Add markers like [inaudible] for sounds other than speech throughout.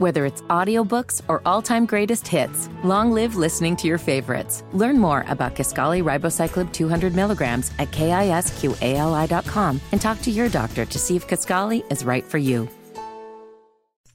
Whether it's audiobooks or all-time greatest hits, long live listening to your favorites. Learn more about Kisqali Ribociclib 200 milligrams at kisqali.com and talk to your doctor to see if Kisqali is right for you.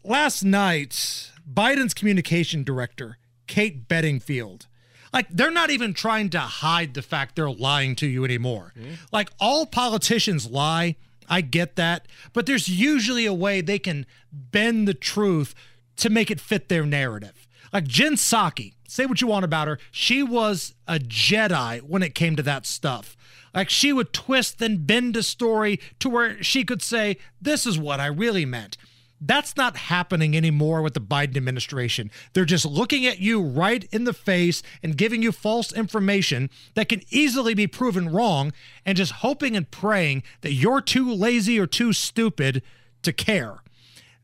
Last night, Biden's communication director, Kate Bedingfield, like they're not even trying to hide the fact they're lying to you anymore. Hmm? Like all politicians lie. I get that. But there's usually a way they can bend the truth to make it fit their narrative. Like Jen Psaki, say what you want about her. She was a Jedi when it came to that stuff. Like she would twist and bend a story to where she could say, This is what I really meant. That's not happening anymore with the Biden administration. They're just looking at you right in the face and giving you false information that can easily be proven wrong and just hoping and praying that you're too lazy or too stupid to care.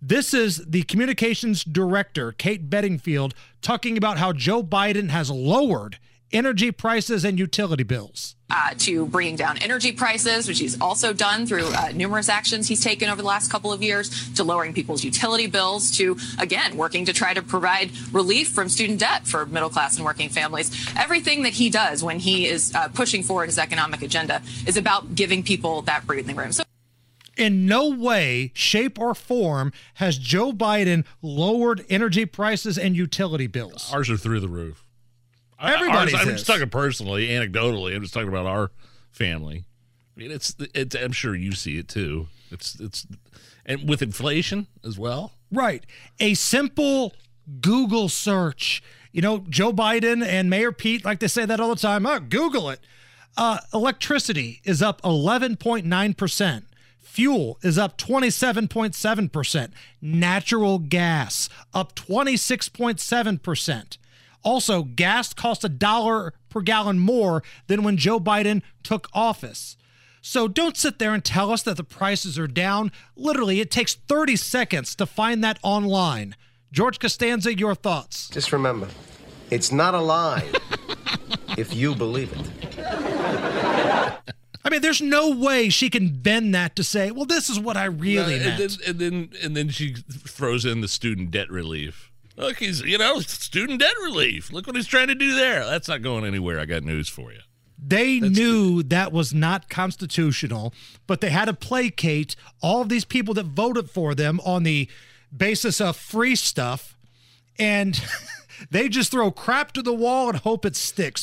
This is the communications director, Kate Bedingfield, talking about how Joe Biden has lowered energy prices and utility bills. Uh, to bringing down energy prices, which he's also done through uh, numerous actions he's taken over the last couple of years, to lowering people's utility bills, to again working to try to provide relief from student debt for middle class and working families. Everything that he does when he is uh, pushing forward his economic agenda is about giving people that breathing room. So in no way, shape, or form has Joe Biden lowered energy prices and utility bills. Ours are through the roof. Everybody's Ours, I'm just talking personally, anecdotally. I'm just talking about our family. I mean, it's, it's. I'm sure you see it too. It's, it's, and with inflation as well. Right. A simple Google search. You know, Joe Biden and Mayor Pete like to say that all the time. Oh, Google it. Uh, electricity is up 11.9%. Fuel is up 27.7%. Natural gas up 26.7%. Also, gas cost a dollar per gallon more than when Joe Biden took office. So don't sit there and tell us that the prices are down. Literally, it takes 30 seconds to find that online. George Costanza, your thoughts. Just remember, it's not a lie [laughs] if you believe it. I mean, there's no way she can bend that to say, well, this is what I really Uh, meant. and, then, and then and then she throws in the student debt relief. Look, he's you know student debt relief. Look what he's trying to do there. That's not going anywhere. I got news for you. They knew that was not constitutional, but they had to placate all of these people that voted for them on the basis of free stuff. And [laughs] they just throw crap to the wall and hope it sticks.